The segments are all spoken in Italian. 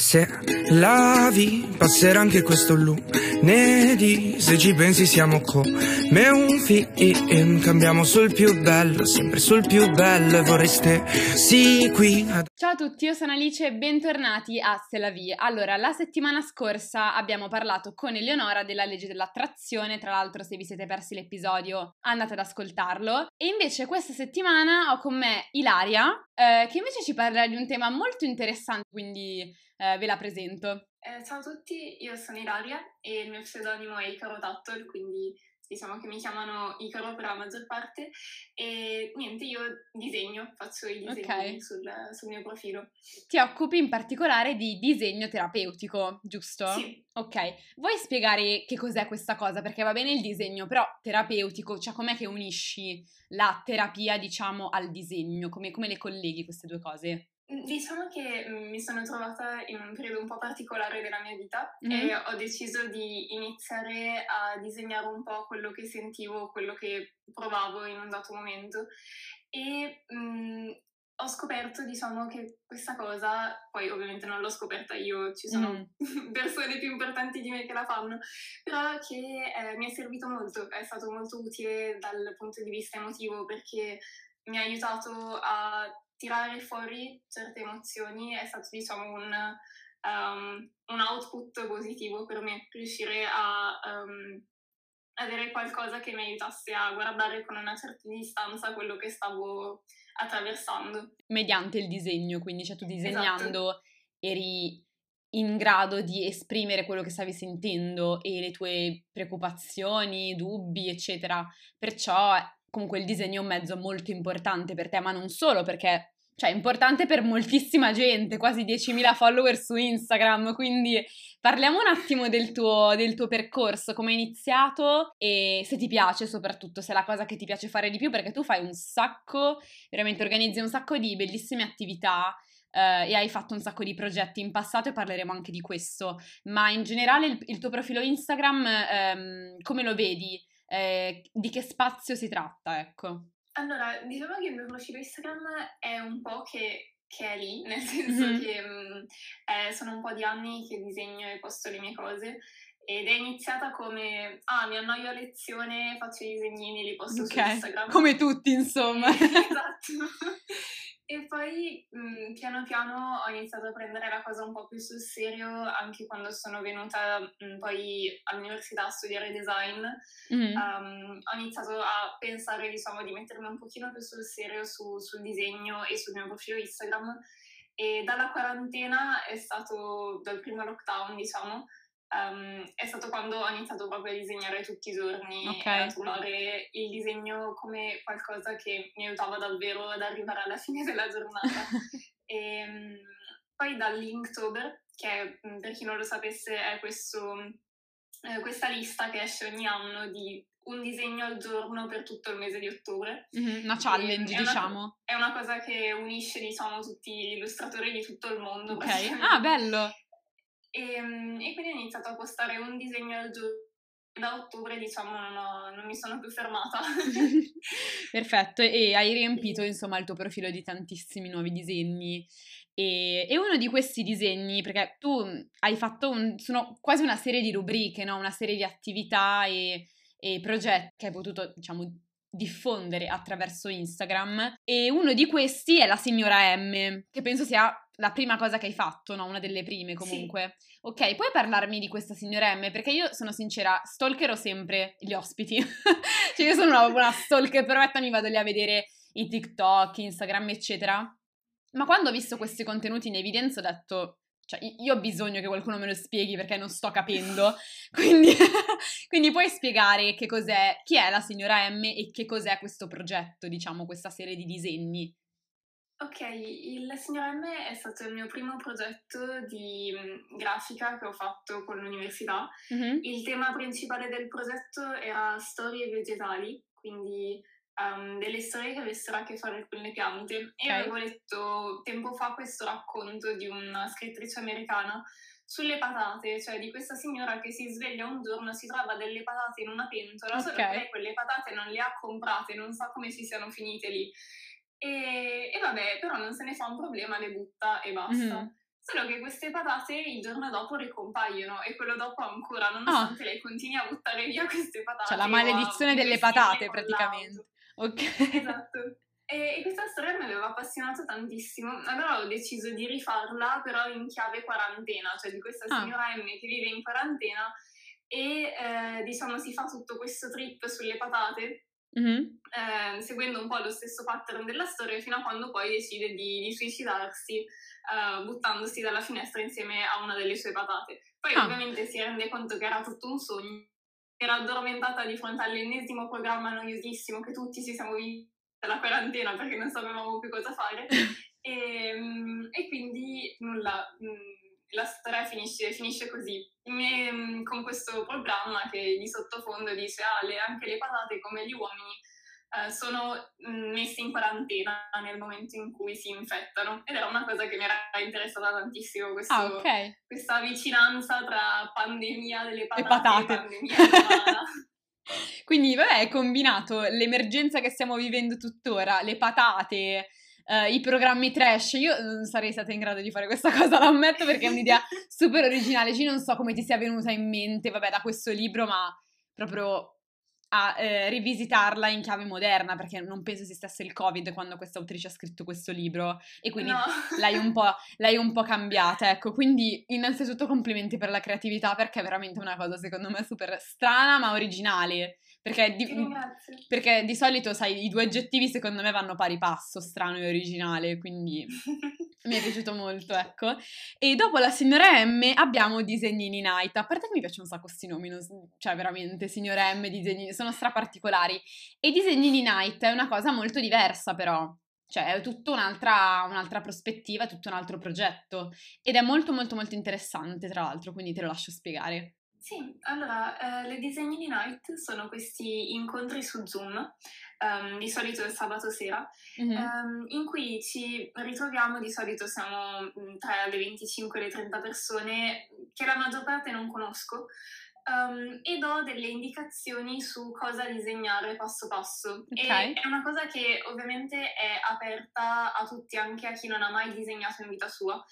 Se lavi, passerà anche questo lunedì. Se ci pensi, siamo come un film. Cambiamo sul più bello, sempre sul più bello. Vorreste sì qui. Ciao a tutti, io sono Alice e bentornati a Se la vie. Allora, la settimana scorsa abbiamo parlato con Eleonora della legge dell'attrazione. Tra l'altro, se vi siete persi l'episodio, andate ad ascoltarlo. E invece, questa settimana ho con me Ilaria, eh, che invece ci parlerà di un tema molto interessante. Quindi eh, ve la presento. Eh, ciao a tutti, io sono Ilaria e il mio pseudonimo è Icaro Tattol, quindi diciamo che mi chiamano Icaro per la maggior parte e niente, io disegno, faccio i disegni okay. sul, sul, mio profilo. Ti occupi in particolare di disegno terapeutico, giusto? Sì. Ok, vuoi spiegare che cos'è questa cosa? Perché va bene il disegno, però terapeutico, cioè com'è che unisci la terapia, diciamo, al disegno? Come, come le colleghi queste due cose? Diciamo che mm, mi sono trovata in un periodo un po' particolare della mia vita mm-hmm. e ho deciso di iniziare a disegnare un po' quello che sentivo, quello che provavo in un dato momento e mh, mm, ho scoperto, diciamo, che questa cosa, poi ovviamente non l'ho scoperta io, ci sono mm. persone più importanti di me che la fanno, però che eh, mi è servito molto, è stato molto utile dal punto di vista emotivo perché mi ha aiutato a tirare fuori certe emozioni è stato diciamo un, um, un output positivo per me, riuscire a um, avere qualcosa che mi aiutasse a guardare con una certa distanza quello che stavo attraversando. Mediante il disegno, quindi cioè tu disegnando esatto. eri in grado di esprimere quello che stavi sentendo e le tue preoccupazioni, dubbi, eccetera. Perciò comunque il disegno è un mezzo molto importante per te, ma non solo perché cioè, è importante per moltissima gente, quasi 10.000 follower su Instagram, quindi parliamo un attimo del tuo, del tuo percorso, come hai iniziato e se ti piace soprattutto, se è la cosa che ti piace fare di più, perché tu fai un sacco, veramente organizzi un sacco di bellissime attività, Uh, e hai fatto un sacco di progetti in passato e parleremo anche di questo, ma in generale il, il tuo profilo Instagram um, come lo vedi? Eh, di che spazio si tratta, ecco? Allora, diciamo che il mio profilo Instagram è un po' che, che è lì, nel senso mm-hmm. che mh, mm, eh, sono un po' di anni che disegno e posto le mie cose ed è iniziata come, ah, mi annoio a lezione, faccio i disegnini, li posto okay. su Instagram. Come tutti, insomma. esatto. E poi mh, mm, piano piano ho iniziato a prendere la cosa un po' più sul serio anche quando sono venuta mh, mm, poi all'università a studiare design. Mm-hmm. Um, ho iniziato a pensare diciamo di mettermi un pochino più sul serio su, sul disegno e sul mio profilo Instagram e dalla quarantena è stato dal primo lockdown diciamo Um, è stato quando ho iniziato proprio a disegnare tutti i giorni okay. a trovare il disegno come qualcosa che mi aiutava davvero ad arrivare alla fine della giornata. e, um, poi da Linktober, che per chi non lo sapesse è questo, eh, questa lista che esce ogni anno di un disegno al giorno per tutto il mese di ottobre. Mm-hmm, una challenge, è diciamo. Una, è una cosa che unisce, diciamo, tutti gli illustratori di tutto il mondo. Ok, ah, bello! E, ehm, e quindi ho iniziato a postare un disegno al giorno da ottobre diciamo non, ho, non, mi sono più fermata. Perfetto, e hai riempito insomma il tuo profilo di tantissimi nuovi disegni e, e, uno di questi disegni, perché tu hai fatto un, sono quasi una serie di rubriche, no? una serie di attività e, e progetti che hai potuto diciamo diffondere attraverso Instagram e uno di questi è la signora M, che penso sia la prima cosa che hai fatto, no? Una delle prime comunque. Sì. Ok, puoi parlarmi di questa signora M? Perché io sono sincera, stalkerò sempre gli ospiti. cioè io sono una, una stalker perfetta, mi vado lì a vedere i TikTok, Instagram, eccetera. Ma quando ho visto questi contenuti in evidenza ho detto, cioè, io ho bisogno che qualcuno me lo spieghi perché non sto capendo. Quindi, quindi puoi spiegare che cos'è, chi è la signora M e che cos'è questo progetto, diciamo, questa serie di disegni? Ok, il signor M è stato il mio primo progetto di grafica che ho fatto con l'università. Mm-hmm. Il tema principale del progetto era storie vegetali, quindi um, delle storie che avessero a che fare con le piante. Okay. E avevo letto tempo fa questo racconto di una scrittrice americana sulle patate, cioè di questa signora che si sveglia un giorno, si trova delle patate in una pentola, okay. solo che lei quelle patate non le ha comprate, non sa come si siano finite lì. E, e vabbè, però non se ne fa un problema, le butta e basta. Mm-hmm. solo che queste patate il giorno dopo ricompaiono e quello dopo ancora, nonostante ah. lei continui a buttare via queste patate. Cioè la maledizione delle patate praticamente. Ok. Esatto. E, e, questa storia mi aveva appassionato tantissimo, allora ho deciso di rifarla però in chiave quarantena, cioè di questa ah. signora M che vive in quarantena e eh, diciamo si fa tutto questo trip sulle patate Mm-hmm. Eh, seguendo un po' lo stesso pattern della storia fino a quando poi decide di, di suicidarsi eh, buttandosi dalla finestra insieme a una delle sue patate. Poi ah. ovviamente si rende conto che era tutto un sogno, era addormentata di fronte all'ennesimo programma noiosissimo che tutti ci siamo visti dalla quarantena perché non sapevamo più cosa fare e, ehm, e quindi nulla. Mh, mm, la storia finisce, finisce così, e, mm, con questo programma che di sottofondo dice ah, le, anche le patate come gli uomini eh, sono mm, messe in quarantena nel momento in cui si infettano ed era una cosa che mi era interessata tantissimo, questo, ah, okay. questa vicinanza tra pandemia delle patate, e, patate. e. Quindi, vabbè, è combinato l'emergenza che stiamo vivendo tuttora, le patate, uh, i programmi trash. Io non sarei stata in grado di fare questa cosa, lo ammetto, perché è un'idea super originale. Ci non so come ti sia venuta in mente, vabbè, da questo libro, ma proprio a eh, rivisitarla in chiave moderna, perché non penso esistesse il Covid quando questa autrice ha scritto questo libro e quindi no. l'hai, un l'hai, un po', cambiata, ecco. Quindi innanzitutto complimenti per la creatività perché è veramente una cosa secondo me super strana ma originale. Perché di, perché di, solito, sai, i due aggettivi secondo me vanno pari passo, strano e originale, quindi mi è piaciuto molto, ecco. E dopo la signora M abbiamo Disegnini Night. A parte che mi piacciono un sacco questi nomi, non, cioè veramente, signora M, disegnini, sono straparticolari. E Disegnini Night è una cosa molto diversa però. Cioè è tutta un'altra, un'altra prospettiva, tutto un altro progetto. Ed è molto molto molto interessante, tra l'altro, quindi te lo lascio spiegare. Sì, allora, eh, le Disegnini Night sono questi incontri su Zoom, um, di solito il sabato sera, mm-hmm. um, in cui ci ritroviamo, di solito siamo mm, tra le 25 e le 30 persone, che la maggior parte non conosco, um, e do delle indicazioni su cosa disegnare passo passo. Okay. E è una cosa che ovviamente è aperta a tutti, anche a chi non ha mai disegnato in vita sua.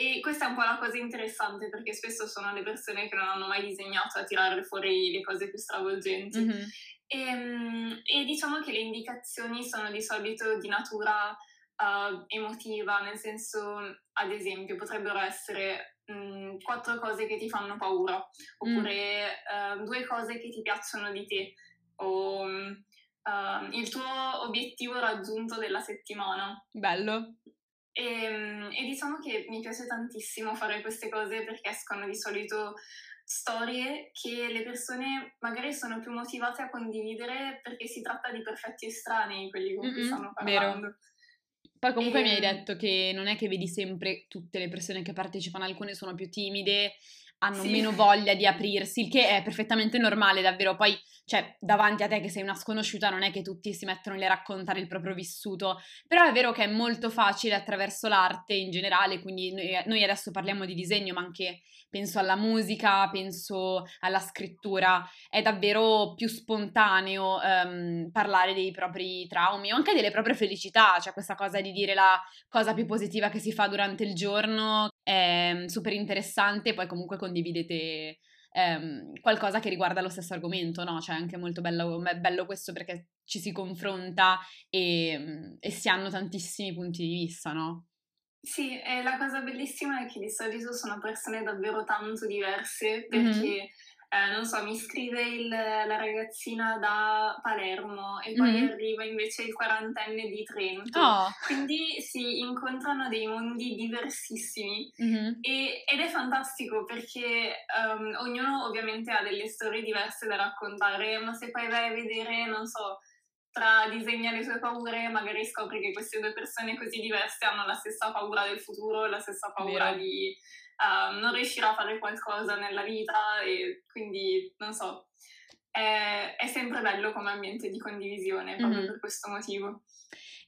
E questa è un po' la cosa interessante perché spesso sono le persone che non hanno mai disegnato a tirare fuori le cose più stravolgenti. Mm-hmm. E, e, diciamo che le indicazioni sono di solito di natura uh, emotiva, nel senso, ad esempio, potrebbero essere mh, quattro cose che ti fanno paura, oppure mm. uh, due cose che ti piacciono di te, o uh, il tuo obiettivo raggiunto della settimana. Bello. E, ehm, e, diciamo che mi piace tantissimo fare queste cose perché escono di solito storie che le persone magari sono più motivate a condividere perché si tratta di perfetti estranei quelli con cui mm-hmm, stanno parlando. Vero. Poi comunque e... mi hai ehm detto che non è che vedi sempre tutte le persone che partecipano, alcune sono più timide, hanno sì. meno voglia di aprirsi, il che è perfettamente normale, davvero. Poi, cioè, davanti a te che sei una sconosciuta, non è che tutti si mettono lì a raccontare il proprio vissuto, però è vero che è molto facile attraverso l'arte in generale, quindi noi, adesso parliamo di disegno, ma anche penso alla musica, penso alla scrittura, è davvero più spontaneo um, parlare dei propri traumi o anche delle proprie felicità, cioè questa cosa di dire la cosa più positiva che si fa durante il giorno è super interessante, poi comunque condividete um, qualcosa che riguarda lo stesso argomento, no? Cioè è anche molto bello, bello questo perché ci si confronta e, e si hanno tantissimi punti di vista, no? Sì, e la cosa bellissima è che di solito sono persone davvero tanto diverse perché, mm-hmm. Eh, non so, mi scrive il, la ragazzina da Palermo e poi mm-hmm. arriva invece il quarantenne di Trento. Oh. Quindi si incontrano dei mondi diversissimi mm-hmm. e, ed è fantastico perché um, ognuno ovviamente ha delle storie diverse da raccontare, ma se poi vai a vedere, non so, tra disegna le sue paure, magari scopri che queste due persone così diverse hanno la stessa paura del futuro, la stessa paura Vero. di uh, non riuscire a fare qualcosa nella vita e quindi, non so, è, è sempre bello come ambiente di condivisione proprio mm-hmm. per questo motivo.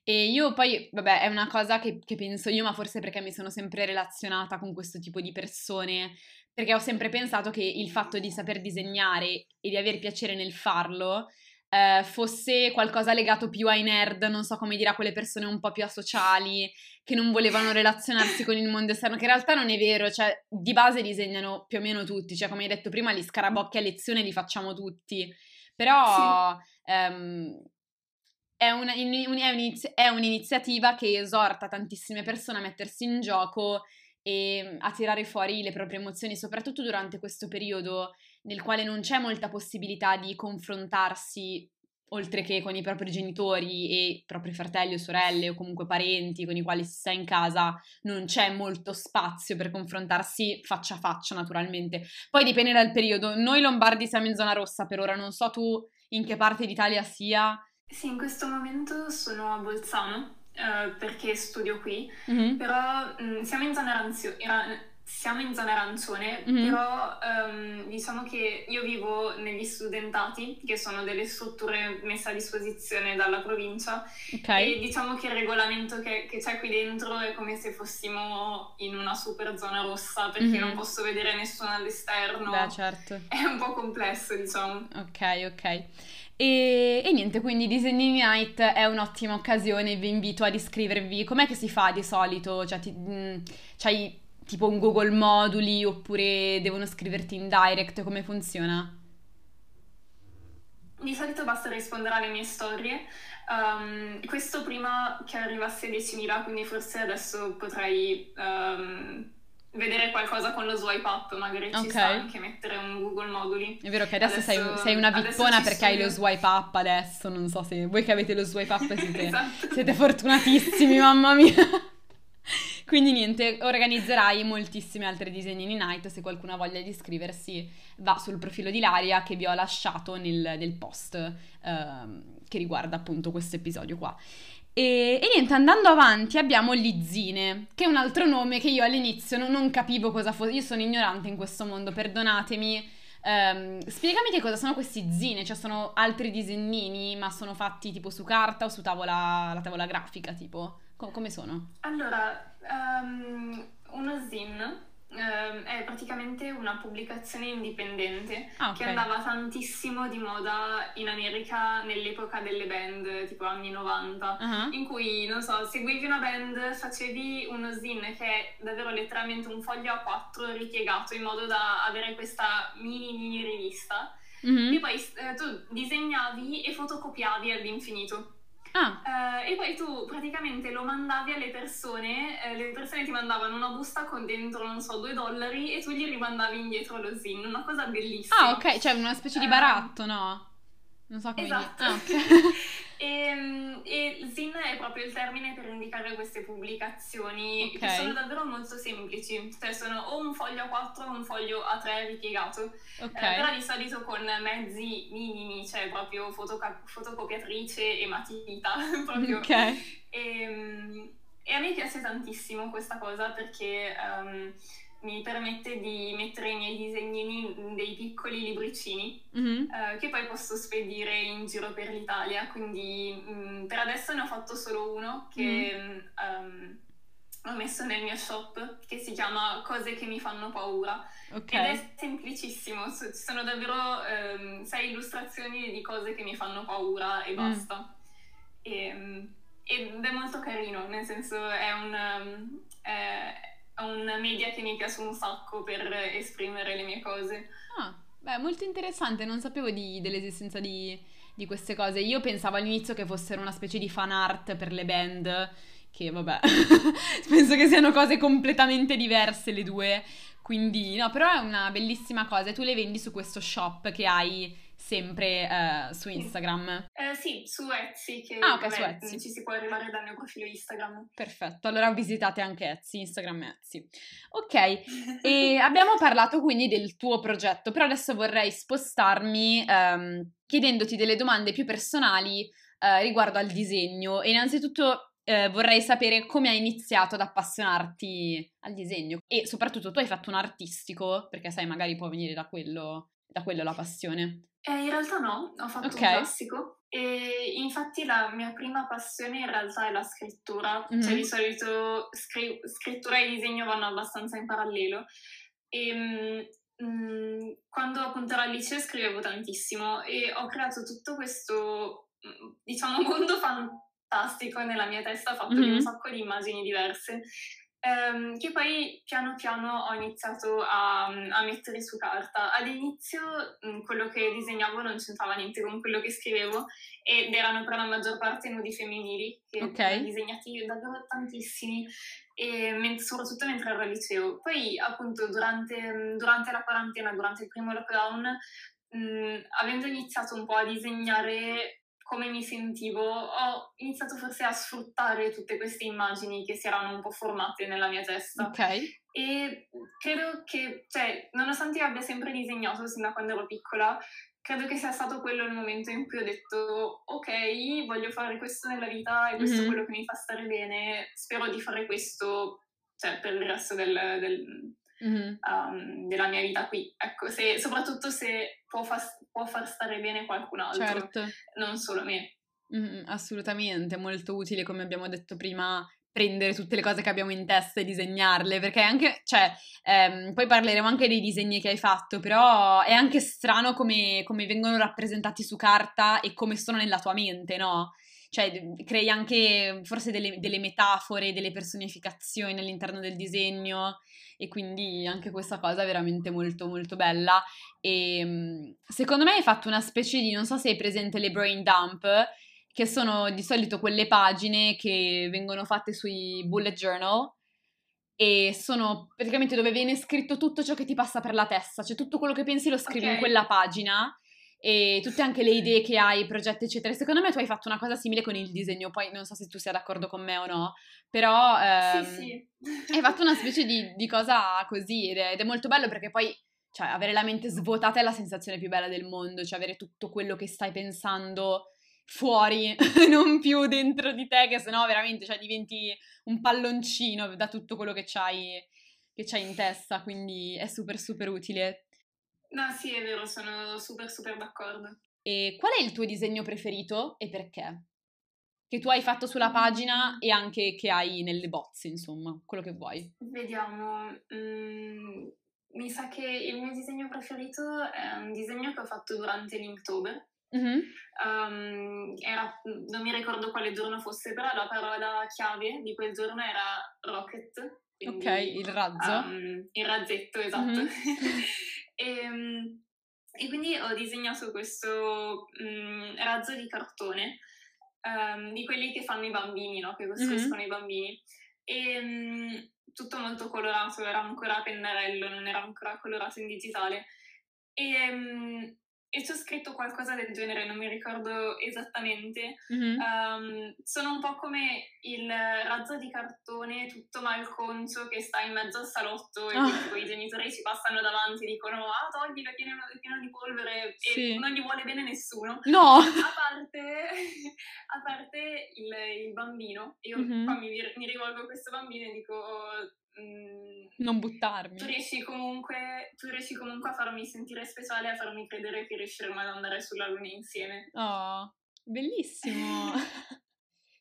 E io poi, vabbè, è una cosa che, che, penso io, ma forse perché mi sono sempre relazionata con questo tipo di persone, perché ho sempre pensato che il fatto di saper disegnare e di aver piacere nel farlo eh, fosse qualcosa legato più ai nerd, non so come dire, a quelle persone un po' più asociali, che non volevano relazionarsi con il mondo esterno, che in realtà non è vero, cioè di base disegnano più o meno tutti, cioè come hai detto prima, gli scarabocchi a lezione li facciamo tutti, però sì. ehm, è, una, è un'iniziativa che esorta tantissime persone a mettersi in gioco e a tirare fuori le proprie emozioni, soprattutto durante questo periodo nel quale non c'è molta possibilità di confrontarsi oltre che con i propri genitori e i propri fratelli o sorelle o comunque parenti con i quali si sta in casa, non c'è molto spazio per confrontarsi faccia a faccia naturalmente. Poi dipende dal periodo. Noi lombardi siamo in zona rossa per ora, non so tu in che parte d'Italia sia. Sì, in questo momento sono a Bolzano uh, perché studio qui, mm-hmm. però mh, siamo in zona arancio- siamo in zona arancione, mm-hmm. però um, diciamo che io vivo negli studentati, che sono delle strutture messe a disposizione dalla provincia, okay. e diciamo che il regolamento che, che, c'è qui dentro è come se fossimo in una super zona rossa, perché mm-hmm. non posso vedere nessuno all'esterno. Beh, certo. È un po' complesso, diciamo. Ok, ok. E, e, niente, quindi Disney Night è un'ottima occasione, vi invito ad iscrivervi. Com'è che si fa di solito? Cioè, ti, mh, mm, c'hai tipo un Google Moduli oppure devono scriverti in direct? Come funziona? Di solito basta rispondere alle mie storie. Um, questo prima che arrivasse a 10.000, quindi forse adesso potrei um, vedere qualcosa con lo swipe up, magari okay. ci sta anche mettere un Google Moduli. È vero che adesso, adesso sei, sei, una vippona perché hai lo swipe up adesso, non so se voi che avete lo swipe up siete, esatto. siete fortunatissimi, mamma mia. Quindi niente, organizzerai moltissime altre disegnini night, se qualcuno ha voglia di iscriversi va sul profilo di Laria che vi ho lasciato nel, nel post eh, che riguarda appunto questo episodio qua. E, e, niente, andando avanti abbiamo Lizzine, che è un altro nome che io all'inizio non, non capivo cosa fosse. Io sono ignorante in questo mondo, perdonatemi. Um, spiegami che cosa sono questi zine, cioè sono altri disegnini, ma sono fatti tipo su carta o su tavola, la tavola grafica, tipo? Co- come sono? Allora, um, uno zin Uh, è praticamente una pubblicazione indipendente ah, okay. che andava tantissimo di moda in America nell'epoca delle band, tipo anni 90, uh-huh. in cui, non so, seguivi una band, facevi uno zine che è davvero letteralmente un foglio A4 ripiegato in modo da avere questa mini mini rivista, uh-huh. e poi eh, tu disegnavi e fotocopiavi all'infinito. Ah. Uh, e poi tu praticamente lo mandavi alle persone, eh, le persone ti mandavano una busta con dentro, non so, due dollari e tu gli rimandavi indietro lo zin, una cosa bellissima. Ah, ok, cioè una specie di baratto, uh, no? Non so come esatto. dire. Ah, okay. e, ehm, e Zin è proprio il termine per indicare queste pubblicazioni okay. che sono davvero molto semplici, cioè sono o un foglio A4 o un foglio A3 ripiegato, okay. eh, però di solito con mezzi minimi, cioè proprio fotoca- fotocopiatrice e matita. proprio. Ok. E, ehm, e, a me piace tantissimo questa cosa perché... Um, mi permette di mettere i miei disegnini in dei piccoli libricini mm-hmm. eh, che poi posso spedire in giro per l'Italia. Quindi mh, mm, per adesso ne ho fatto solo uno che mm-hmm. um, ho messo nel mio shop che si chiama Cose che mi fanno paura. Okay. Ed è semplicissimo, ci sono davvero um, sei illustrazioni di cose che mi fanno paura e mm. basta. E, um, ed è molto carino, nel senso è un... Um, è, un media che mi piace un sacco per esprimere le mie cose. Ah, beh, molto interessante, non sapevo di, dell'esistenza di, di queste cose. Io pensavo all'inizio che fossero una specie di fan art per le band, che vabbè, penso che siano cose completamente diverse le due. Quindi, no, però è una bellissima cosa. E tu le vendi su questo shop che hai sempre uh, su Instagram? Eh, sì, su Etsy, che ah, okay, vabbè, su Etsy. ci si può arrivare dal mio profilo Instagram. Perfetto, allora visitate anche Etsy, Instagram Etsy. Ok, e abbiamo parlato quindi del tuo progetto, però adesso vorrei spostarmi um, chiedendoti delle domande più personali uh, riguardo al disegno. E innanzitutto uh, vorrei sapere come hai iniziato ad appassionarti al disegno e soprattutto tu hai fatto un artistico, perché sai magari può venire da quello, da quello la passione. Eh, in realtà no, ho fatto okay. un classico e infatti la mia prima passione in realtà è la scrittura, mm-hmm. cioè di solito scri- scrittura e disegno vanno abbastanza in parallelo e ehm, mh, quando appunto ero al liceo scrivevo tantissimo e ho creato tutto questo, diciamo, mondo fantastico nella mia testa fatto mm-hmm. di un sacco di immagini diverse ehm, che poi piano piano ho iniziato a, a mettere su carta. All'inizio mh, quello che disegnavo non c'entrava niente con quello che scrivevo ed erano per la maggior parte nudi femminili, che okay. disegnati davvero tantissimi, e, soprattutto mentre ero al liceo. Poi appunto durante, durante la quarantena, durante il primo lockdown, mh, avendo iniziato un po' a disegnare come mi sentivo, ho iniziato forse a sfruttare tutte queste immagini che si erano un po' formate nella mia testa. Ok. E credo che, cioè, nonostante io abbia sempre disegnato sin da quando ero piccola, credo che sia stato quello il momento in cui ho detto ok, voglio fare questo nella vita e questo mm-hmm. è quello che mi fa stare bene, spero di fare questo cioè, per il resto del, del, mm-hmm. um, della mia vita qui. Ecco, se, soprattutto se può, fa, può, far stare bene qualcun altro, certo. non solo me. Mm, assolutamente, molto utile come abbiamo detto prima prendere tutte le cose che abbiamo in testa e disegnarle, perché anche, cioè, ehm, poi parleremo anche dei disegni che hai fatto, però è anche strano come, come vengono rappresentati su carta e come sono nella tua mente, no? Cioè, crei anche forse delle, delle metafore, delle personificazioni all'interno del disegno e quindi anche questa cosa è veramente molto molto bella. E ehm, secondo me hai fatto una specie di, non so se hai presente le brain dump, che sono di solito quelle pagine che vengono fatte sui bullet journal e sono praticamente dove viene scritto tutto ciò che ti passa per la testa, cioè tutto quello che pensi lo scrivi okay. in quella pagina e tutte anche le idee che hai, i progetti, eccetera. Secondo me tu hai fatto una cosa simile con il disegno, poi non so se tu sia d'accordo con me o no, però ehm, sì, sì. hai fatto una specie di, di cosa così ed è, ed è, molto bello perché poi cioè, avere la mente svuotata è la sensazione più bella del mondo, cioè avere tutto quello che stai pensando fuori, non più dentro di te, che sennò veramente cioè, diventi un palloncino da tutto quello che c'hai, che c'hai in testa, quindi è super super utile. No, sì, è vero, sono super super d'accordo. E qual è il tuo disegno preferito e perché? Che tu hai fatto sulla pagina e anche che hai nelle bozze, insomma, quello che vuoi. Vediamo. Mm, mi sa che il mio disegno preferito è un disegno che ho fatto durante l'Inktober. Mm-hmm. Um, era, non mi ricordo quale giorno fosse, però la parola chiave di quel giorno era rocket. Quindi, ok, il razzo. Um, il razzetto, esatto. Mm-hmm. E, ehm, e quindi ho disegnato questo um, razzo di cartone, um, di quelli che fanno i bambini, no? che costruiscono mm-hmm. i bambini. E um, tutto molto colorato, era ancora a pennarello, non era ancora colorato in digitale. E e c'è scritto qualcosa del genere, non mi ricordo esattamente. Mm-hmm. Um, sono un po' come il razzo di cartone tutto malconcio che sta in mezzo al salotto e oh. i genitori ci passano davanti e dicono ah toglilo, è pieno, pieno di polvere sì. e non gli vuole bene nessuno. No! A parte, a parte il, il, bambino, io mm-hmm. qua mi, mi rivolgo a questo bambino e dico Mm, non buttarmi. Tu riesci, comunque, tu riesci comunque a farmi sentire speciale, a farmi credere che riusciremo ad andare sulla luna insieme. Oh, bellissimo.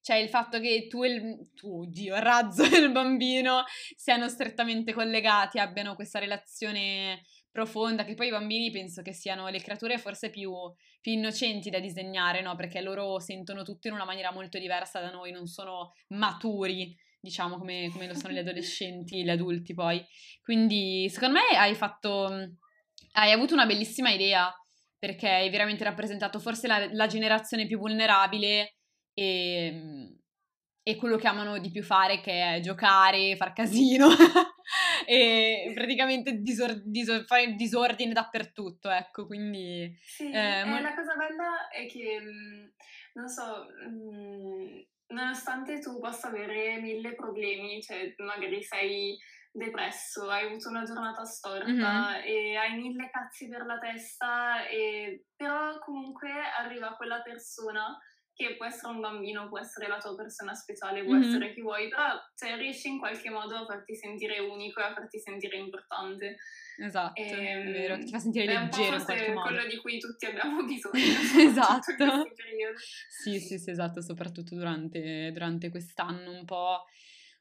cioè il fatto che tu e il, tu, Dio, il razzo e il bambino siano strettamente collegati, abbiano questa relazione profonda, che poi i bambini penso che siano le creature forse più, più innocenti da disegnare, no? Perché loro sentono tutto in una maniera molto diversa da noi, non sono maturi diciamo, come, come lo sono gli adolescenti, gli adulti poi. Quindi, secondo me hai fatto, hai avuto una bellissima idea, perché hai veramente rappresentato forse la, la generazione più vulnerabile e, e, quello che amano di più fare, che è giocare, far casino e praticamente disor- disor- fare disordine dappertutto, ecco, quindi... Sì, eh, mo- la cosa bella è che, non so... Mh, nonostante tu possa avere mille problemi, cioè magari sei depresso, hai avuto una giornata storta mm-hmm. e hai mille cazzi per la testa, e... però comunque arriva quella persona che può essere un bambino, può essere la tua persona speciale, può mm-hmm. essere chi vuoi, però cioè, riesci in qualche modo a farti sentire unico e a farti sentire importante. Esatto, e, è ehm, vero, ti fa sentire leggero in qualche modo. È quello di cui tutti abbiamo bisogno. esatto. Sì, sì, sì, esatto, soprattutto durante, durante quest'anno un po'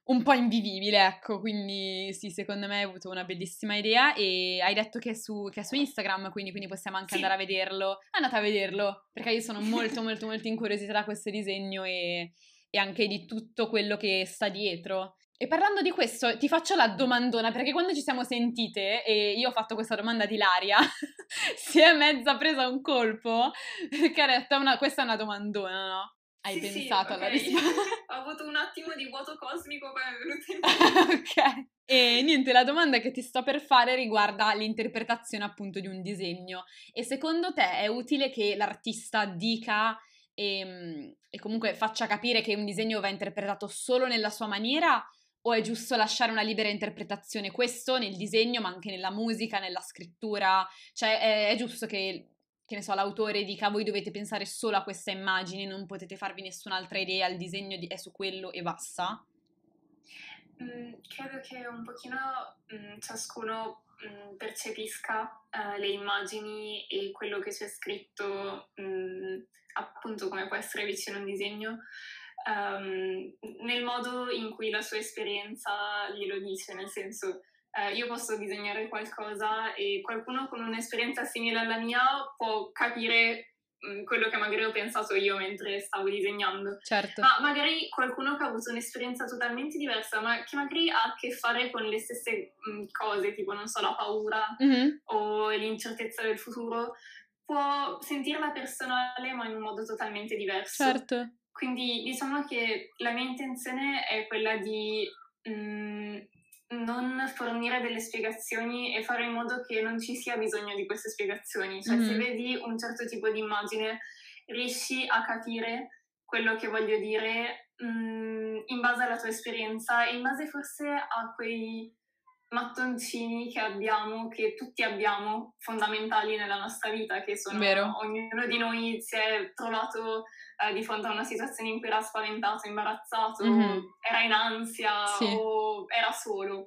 un po' invivibile, ecco, quindi sì, secondo me hai avuto una bellissima idea e hai detto che è su, che è su Instagram, quindi, quindi, possiamo anche sì. andare a vederlo. Andate a vederlo, perché io sono molto molto molto incuriosita da questo disegno e, e anche di tutto quello che sta dietro. E parlando di questo, ti faccio la domandona, perché quando ci siamo sentite e io ho fatto questa domanda di Laria, si è mezza presa un colpo, perché ha detto, una, questa è una domandona, no? Hai sì, pensato sì, alla okay. risposta? Ho avuto un attimo di vuoto cosmico poi è venuto in mente. ok. E niente, la domanda che ti sto per fare riguarda l'interpretazione appunto di un disegno. E secondo te è utile che l'artista dica e, ehm, e comunque faccia capire che un disegno va interpretato solo nella sua maniera o è giusto lasciare una libera interpretazione? Questo nel disegno, ma anche nella musica, nella scrittura. Cioè, è, è giusto che che ne so, l'autore dica voi dovete pensare solo a questa immagine, non potete farvi nessun'altra idea, il disegno è su quello e basta? Mm, credo che un pochino mm, ciascuno mm, percepisca uh, le immagini e quello che c'è scritto, mm, appunto come può essere vicino a un disegno, um, nel modo in cui la sua esperienza glielo dice, nel senso eh, io posso disegnare qualcosa e qualcuno con un'esperienza simile alla mia può capire mh, mm, quello che magari ho pensato io mentre stavo disegnando. Certo. Ma magari qualcuno che ha avuto un'esperienza totalmente diversa, ma che magari ha a che fare con le stesse mh, mm, cose, tipo, non so, la paura mm-hmm. o l'incertezza del futuro, può sentirla personale ma in un modo totalmente diverso. Certo. Quindi diciamo che la mia intenzione è quella di mh, mm, non fornire delle spiegazioni e fare in modo che non ci sia bisogno di queste spiegazioni. Cioè, mm-hmm. se vedi un certo tipo di immagine, riesci a capire quello che voglio dire mh, mm, in base alla tua esperienza e in base forse a quei mattoncini che abbiamo, che tutti abbiamo, fondamentali nella nostra vita, che sono Vero. ognuno di noi si è trovato eh, di fronte a una situazione in cui era spaventato, imbarazzato, mm-hmm. era in ansia sì. o era solo.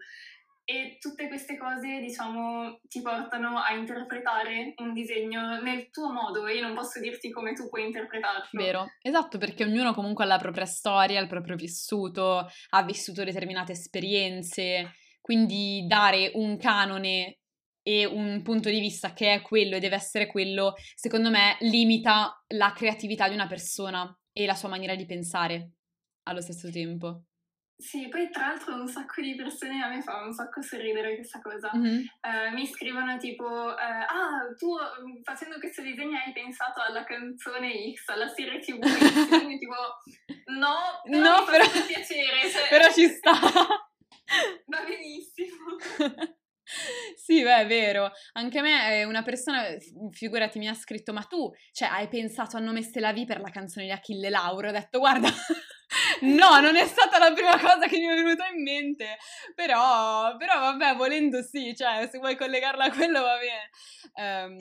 E tutte queste cose, diciamo, ti portano a interpretare un disegno nel tuo modo e io non posso dirti come tu puoi interpretarlo. Vero, esatto, perché ognuno comunque ha la propria storia, il proprio vissuto, ha vissuto determinate esperienze quindi dare un canone e un punto di vista che è quello e deve essere quello, secondo me limita la creatività di una persona e la sua maniera di pensare allo stesso tempo. Sì, poi tra l'altro un sacco di persone a me fa un sacco sorridere questa cosa. Mm-hmm. Uh, mi scrivono tipo, uh, ah, tu mm, facendo questo disegno hai pensato alla canzone X, alla serie TV X, quindi tipo, no, però no, però... piacere. Cioè... però ci sta. Va benissimo. sì, beh, è vero. Anche a me una persona, figurati, mi ha scritto, ma tu, cioè, hai pensato a nome Stellavi per la canzone di Achille Lauro? Ho detto, guarda, no, non è stata la prima cosa che mi è venuta in mente, però, però vabbè, volendo sì, cioè, se vuoi collegarla a quello va bene. Um,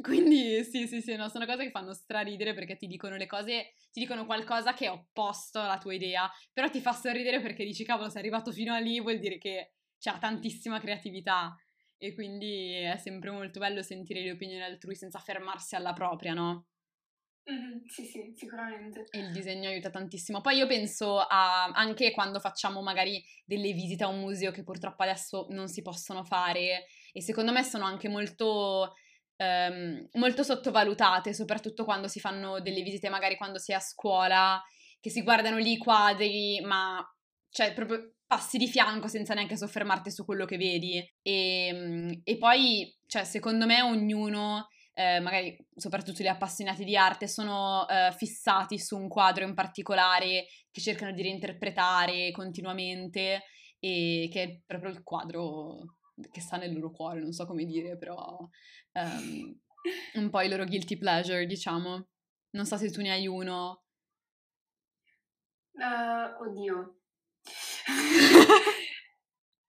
quindi sì, sì, sì, no, sono cose che fanno straridere perché ti dicono le cose, ti dicono qualcosa che è opposto alla tua idea, però ti fa sorridere perché dici cavolo, sei arrivato fino a lì, vuol dire che c'è tantissima creatività e quindi è sempre molto bello sentire le opinioni altrui senza fermarsi alla propria, no? Mm-hmm, sì, sì, sicuramente. E il disegno aiuta tantissimo. Poi io penso a, anche quando facciamo magari delle visite a un museo che purtroppo adesso non si possono fare e secondo me sono anche molto ehm, molto sottovalutate, soprattutto quando si fanno delle visite, magari quando si è a scuola, che si guardano lì i quadri, ma cioè proprio passi di fianco senza neanche soffermarti su quello che vedi. E, ehm, e poi, cioè, secondo me ognuno... Eh, magari soprattutto gli appassionati di arte, sono eh, fissati su un quadro in particolare che cercano di reinterpretare continuamente e che è proprio il quadro che sta nel loro cuore, non so come dire, però um, un po' i loro guilty pleasure, diciamo. Non so se tu ne hai uno. Uh, oddio.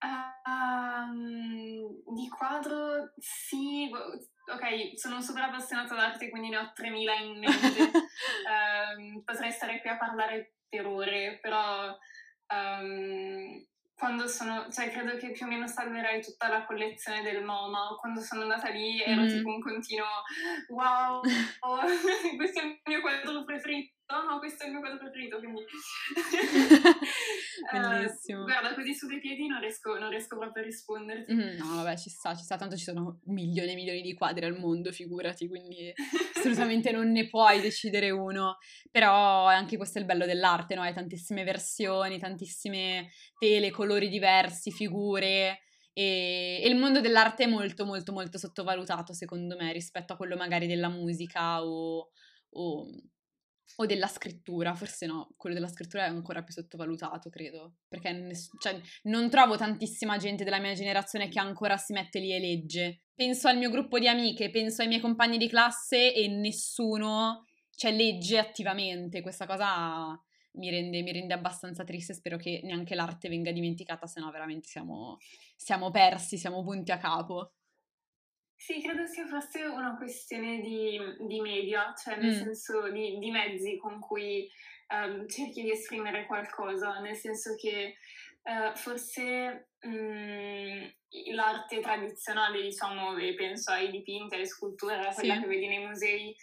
um, di quadro sì, ok, sono super appassionata d'arte, quindi ne ho 3000 in mente. um, potrei stare qui a parlare per ore, però um, quando sono, cioè credo che più o meno salverei tutta la collezione del MoMA. Quando sono andata lì ero mm. tipo un continuo wow, oh, questo è il mio quadro preferito. No, no, questo è il mio quadro preferito, quindi... Bellissimo. Uh, guarda, così su due piedi non riesco, non riesco proprio a risponderti. Mm, no, vabbè, ci sta, ci sta, tanto ci sono milioni e milioni di quadri al mondo, figurati, quindi assolutamente non ne puoi decidere uno. Però anche questo è il bello dell'arte, no? Hai tantissime versioni, tantissime tele, colori diversi, figure... E, il mondo dell'arte è molto molto molto sottovalutato secondo me rispetto a quello magari della musica o, o o della scrittura, forse no, quello della scrittura è ancora più sottovalutato, credo, perché ness- cioè, non trovo tantissima gente della mia generazione che ancora si mette lì e legge. Penso al mio gruppo di amiche, penso ai miei compagni di classe e nessuno cioè, legge attivamente. Questa cosa mi rende, mi rende abbastanza triste, spero che neanche l'arte venga dimenticata, se no veramente siamo, siamo persi, siamo punti a capo. Sì, credo sia forse una questione di, di media, cioè nel mm. senso di, di, mezzi con cui um, cerchi di esprimere qualcosa, nel senso che uh, forse um, l'arte tradizionale, diciamo, e penso ai dipinti, alle sculture, quella sì. che vedi nei musei,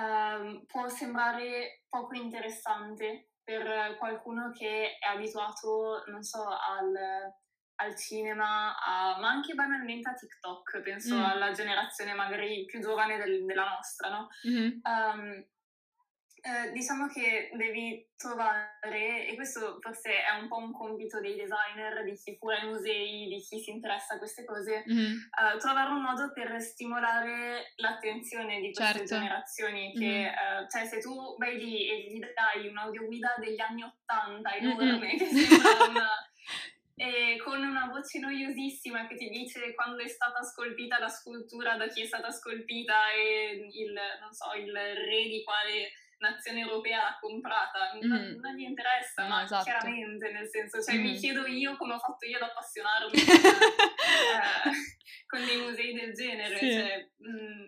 um, può sembrare poco interessante per qualcuno che è abituato, non so, al al cinema, a, ma anche banalmente a TikTok, penso mm. alla generazione magari più giovane del, della nostra, no? Mm-hmm. Um, eh, diciamo che devi trovare, e questo forse è un po' un compito dei designer, di chi cura i musei, di chi si interessa a queste cose, mm-hmm. uh, trovare un modo per stimolare l'attenzione di queste certo. generazioni. Che, mm-hmm. uh, cioè, se tu vai lì e gli dai un'audioguida degli anni Ottanta enorme, mm-hmm. che sembra una e con una voce noiosissima che ti dice quando è stata scolpita la scultura, da chi è stata scolpita e il, non so, il re di quale nazione europea l'ha comprata. Mm. Non, non, gli interessa, no, ma esatto. chiaramente, nel senso, cioè mm. mi chiedo io come ho fatto io ad appassionarmi eh, con dei musei del genere. Sì. Cioè, mh, mm,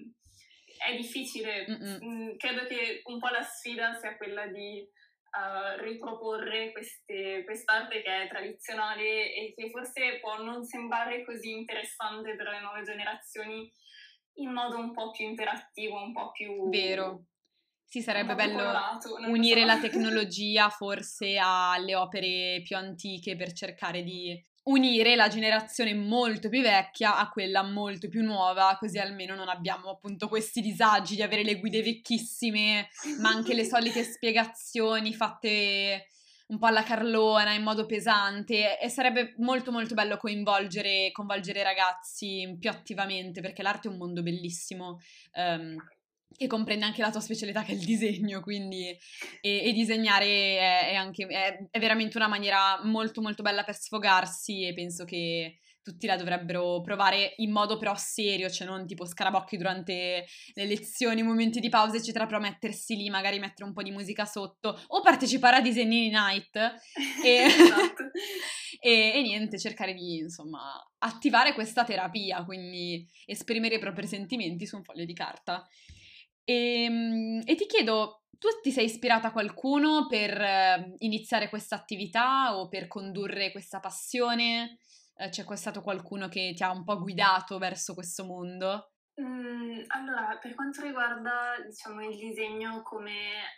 è difficile. Mh, mm, credo che un po' la sfida sia quella di uh, riproporre queste, quest'arte che è tradizionale e che forse può non sembrare così interessante per le nuove generazioni in modo un po' più interattivo, un po' più... Vero. Sì, sarebbe bello colorato, unire so. la tecnologia forse alle opere più antiche per cercare di unire la generazione molto più vecchia a quella molto più nuova, così almeno non abbiamo appunto questi disagi di avere le guide vecchissime, ma anche le solite spiegazioni fatte un po' alla carlona, in modo pesante e sarebbe molto molto bello coinvolgere, coinvolgere i ragazzi più attivamente perché l'arte è un mondo bellissimo. Um, che comprende anche la tua specialità che è il disegno, quindi e, e disegnare è, è, anche, è, è, veramente una maniera molto molto bella per sfogarsi e penso che tutti la dovrebbero provare in modo però serio, cioè non tipo scarabocchi durante le lezioni, momenti di pausa eccetera, però mettersi lì, magari mettere un po' di musica sotto o partecipare a Disegnini Night e, esatto. e, e niente, cercare di insomma attivare questa terapia, quindi esprimere i propri sentimenti su un foglio di carta. E, ehm, e ti chiedo, tu ti sei ispirata a qualcuno per uh, iniziare questa attività o per condurre questa passione? Uh, c'è stato qualcuno che ti ha un po' guidato verso questo mondo? Mm, allora, per quanto riguarda diciamo, il disegno come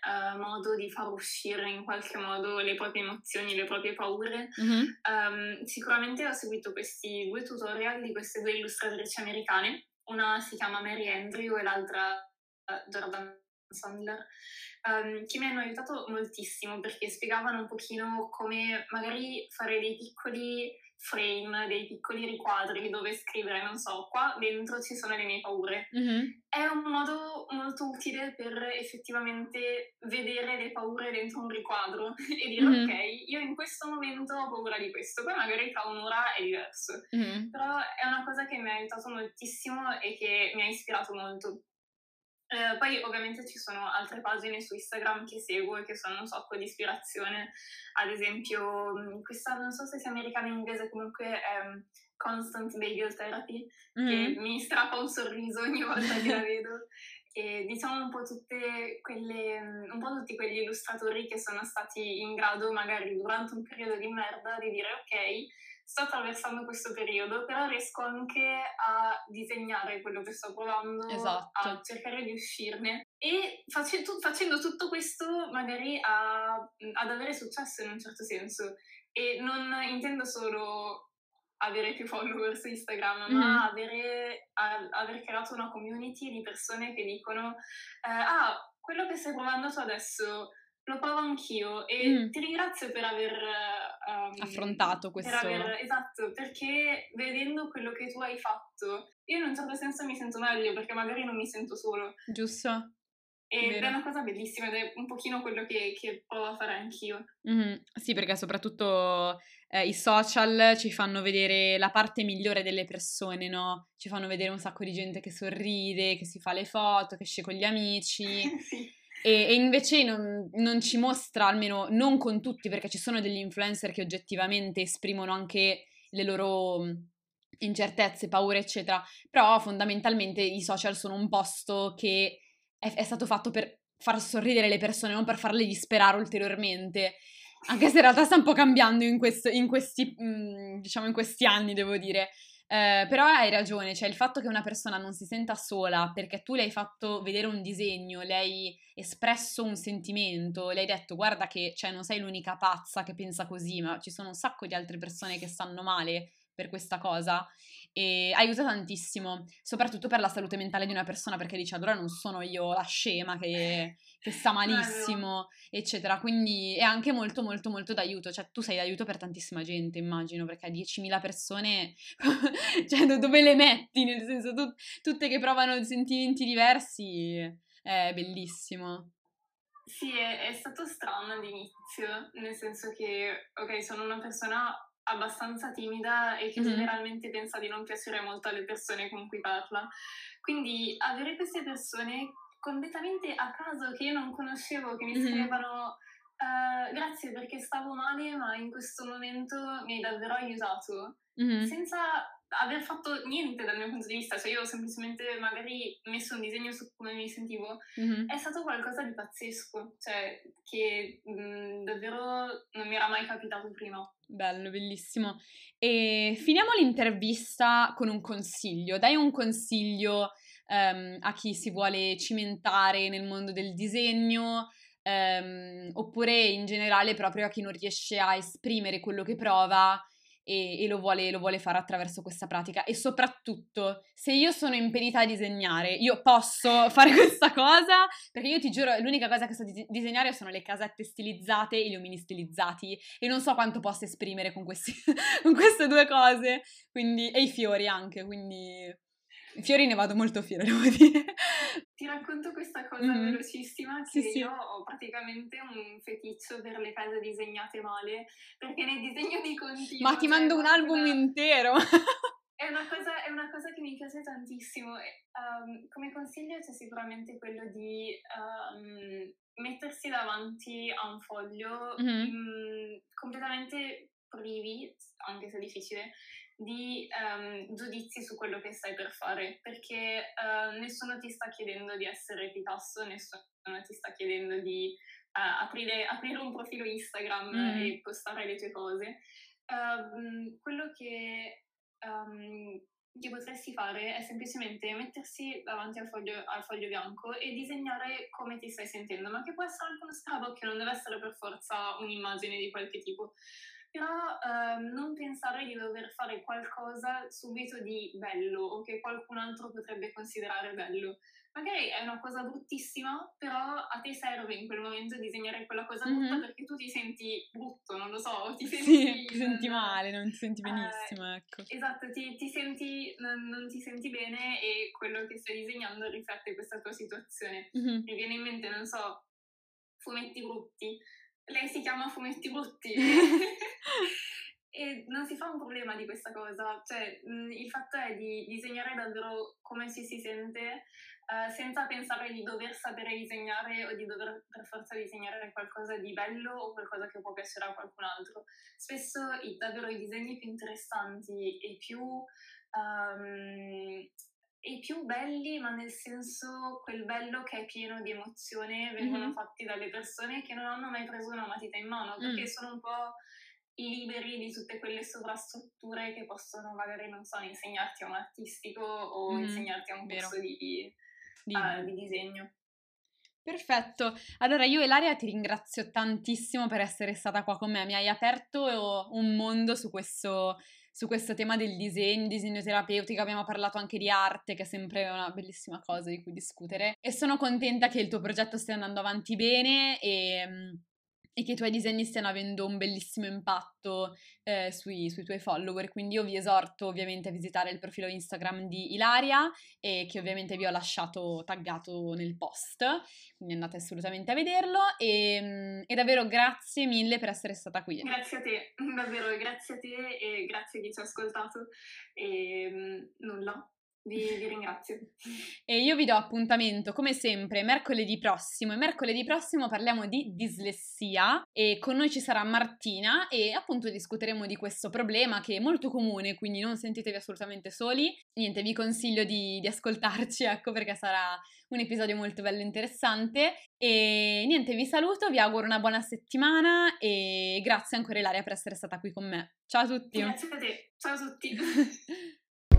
uh, modo di far uscire in qualche modo le proprie emozioni, le proprie paure, mm-hmm. um, sicuramente ho seguito questi due tutorial di queste due illustratrici americane. Una si chiama Mary Andrew e l'altra Jordan Sandler, um, che mi hanno aiutato moltissimo perché spiegavano un pochino come magari fare dei piccoli frame, dei piccoli riquadri dove scrivere, non so, qua dentro ci sono le mie paure. Mm-hmm. È un modo molto utile per effettivamente vedere le paure dentro un riquadro e dire mm-hmm. ok, io in questo momento ho paura di questo, poi magari tra un'ora è diverso. Mm-hmm. Però è una cosa che mi ha aiutato moltissimo e che mi ha ispirato molto. Eh, poi ovviamente ci sono altre pagine su Instagram che seguo e che sono un sacco di ispirazione, ad esempio mm, questa non so se sia americana o inglese, comunque è um, Constant Bagel Therapy, mm. che mi strappa un sorriso ogni volta che la vedo. E diciamo un po' tutte quelle, mm, un po' tutti quegli illustratori che sono stati in grado magari durante un periodo di merda di dire ok, sto attraversando questo periodo, però riesco anche a disegnare quello che sto provando, esatto. a cercare di uscirne e face, tu, facendo tutto questo magari a, ad avere successo in un certo senso. E non intendo solo avere più follower su Instagram, mm-hmm. ma avere, a, aver creato una community di persone che dicono eh, ah, quello che stai provando tu adesso lo provo anch'io e mm. ti ringrazio per aver um, affrontato questo. Per aver, esatto, perché vedendo quello che tu hai fatto, io in un certo senso mi sento meglio perché magari non mi sento solo. Giusto. Ed Vero. è una cosa bellissima ed è un pochino quello che, che provo a fare anch'io. Mm-hmm. Sì, perché soprattutto eh, i social ci fanno vedere la parte migliore delle persone, no? Ci fanno vedere un sacco di gente che sorride, che si fa le foto, che esce con gli amici. sì. E, e invece non, non, ci mostra, almeno non con tutti, perché ci sono degli influencer che oggettivamente esprimono anche le loro incertezze, paure, eccetera. Però fondamentalmente i social sono un posto che è, è stato fatto per far sorridere le persone, non per farle disperare ulteriormente. Anche se in realtà sta un po' cambiando in, questo, in questi, diciamo, in questi anni, devo dire. Eh, però hai ragione, cioè il fatto che una persona non si senta sola perché tu le hai fatto vedere un disegno, le hai espresso un sentimento, le hai detto guarda che cioè, non sei l'unica pazza che pensa così, ma ci sono un sacco di altre persone che stanno male per questa cosa e aiuta tantissimo, soprattutto per la salute mentale di una persona, perché dice allora non sono io la scema che, che sta malissimo, eccetera. Quindi è anche molto molto molto d'aiuto, cioè tu sei d'aiuto per tantissima gente, immagino, perché 10.000 persone, cioè dove le metti? Nel senso, tu, tutte che provano sentimenti diversi, è bellissimo. Sì, è, è stato strano all'inizio, nel senso che, ok, sono una persona abbastanza timida e che mm-hmm. generalmente pensa di non piacere molto alle persone con cui parla. Quindi avere queste persone completamente a caso che io non conoscevo, che mi mm-hmm. scrivevano uh, grazie perché stavo male, ma in questo momento mi hai davvero aiutato, mm-hmm. senza aver fatto niente dal mio punto di vista, cioè io ho semplicemente magari messo un disegno su come mi sentivo, mm-hmm. è stato qualcosa di pazzesco, cioè che mh, mm, davvero non mi era mai capitato prima. Bello, bellissimo. E finiamo l'intervista con un consiglio. Dai un consiglio um, a chi si vuole cimentare nel mondo del disegno, um, oppure in generale proprio a chi non riesce a esprimere quello che prova e, e lo, vuole, lo, vuole, fare attraverso questa pratica. E soprattutto, se io sono impedita a disegnare, io posso fare questa cosa, perché io ti giuro, l'unica cosa che so di disegnare sono le casette stilizzate e gli omini stilizzati, e non so quanto posso esprimere con, questi, con queste due cose, quindi, e i fiori anche, quindi Fiori ne vado molto fiera, devo dire. Cosa mm-hmm. velocissima che sì, io ho praticamente un feticcio per le case disegnate male, perché ne disegno di continuo. Ma ti mando un album una... intero! È una, cosa, è una, cosa, che mi piace tantissimo. Um, come consiglio c'è sicuramente quello di um, mettersi davanti a un foglio mm-hmm. in, completamente privi, anche se difficile, di um, giudizi su quello che stai per fare, perché uh, nessuno ti sta chiedendo di essere Picasso, nessuno ti sta chiedendo di uh, aprire, aprire, un profilo Instagram mm. e postare le tue cose. Uh, quello che, um, che, potresti fare è semplicemente mettersi davanti al foglio, al foglio, bianco e disegnare come ti stai sentendo, ma che può essere anche uno scrabocchio, non deve essere per forza un'immagine di qualche tipo però ehm, non pensare di dover fare qualcosa subito di bello o che qualcun altro potrebbe considerare bello. Magari è una cosa bruttissima, però a te serve in quel momento disegnare quella cosa brutta mm-hmm. perché tu ti senti brutto, non lo so, ti senti... Sì, ti senti male, non ti senti benissimo, eh, ecco. Esatto, ti, ti senti, non, non, ti senti bene e quello che stai disegnando riflette questa tua situazione. Mm-hmm. Mi viene in mente, non so, fumetti brutti lei si chiama Fumetti Brutti e non si fa un problema di questa cosa, cioè mh, il fatto è di disegnare davvero come ci si sente uh, senza pensare di dover sapere disegnare o di dover per forza disegnare qualcosa di bello o qualcosa che può piacere a qualcun altro. Spesso i, davvero i disegni più interessanti e più um, i più belli, ma nel senso quel bello che è pieno di emozione, vengono mm-hmm. fatti dalle persone che non hanno mai preso una matita in mano, perché mm. sono un po' liberi di tutte quelle sovrastrutture che possono magari, non so, insegnarti a un artistico o mm, insegnarti a un vero. corso di, di... Uh, di disegno. Perfetto, allora io Elaria ti ringrazio tantissimo per essere stata qua con me, mi hai aperto un mondo su questo, su questo tema del disegno, disegno terapeutico, abbiamo parlato anche di arte, che è sempre una bellissima cosa di cui discutere e sono contenta che il tuo progetto stia andando avanti bene e e che i tuoi disegni stiano avendo un bellissimo impatto eh, sui, sui, tuoi follower. Quindi io vi esorto ovviamente a visitare il profilo Instagram di Ilaria e che ovviamente vi ho lasciato taggato nel post, quindi andate assolutamente a vederlo e, mm, e davvero grazie mille per essere stata qui. Grazie a te, davvero grazie a te e grazie a chi ci ha ascoltato e mm, nulla, vi, vi, ringrazio. E io vi do appuntamento, come sempre, mercoledì prossimo. E mercoledì prossimo parliamo di dislessia e con noi ci sarà Martina e appunto discuteremo di questo problema che è molto comune, quindi non sentitevi assolutamente soli. Niente, vi consiglio di, di ascoltarci, ecco, perché sarà un episodio molto bello e interessante. E niente, vi saluto, vi auguro una buona settimana e grazie ancora Ilaria per essere stata qui con me. Ciao a tutti. Grazie a te, ciao a tutti.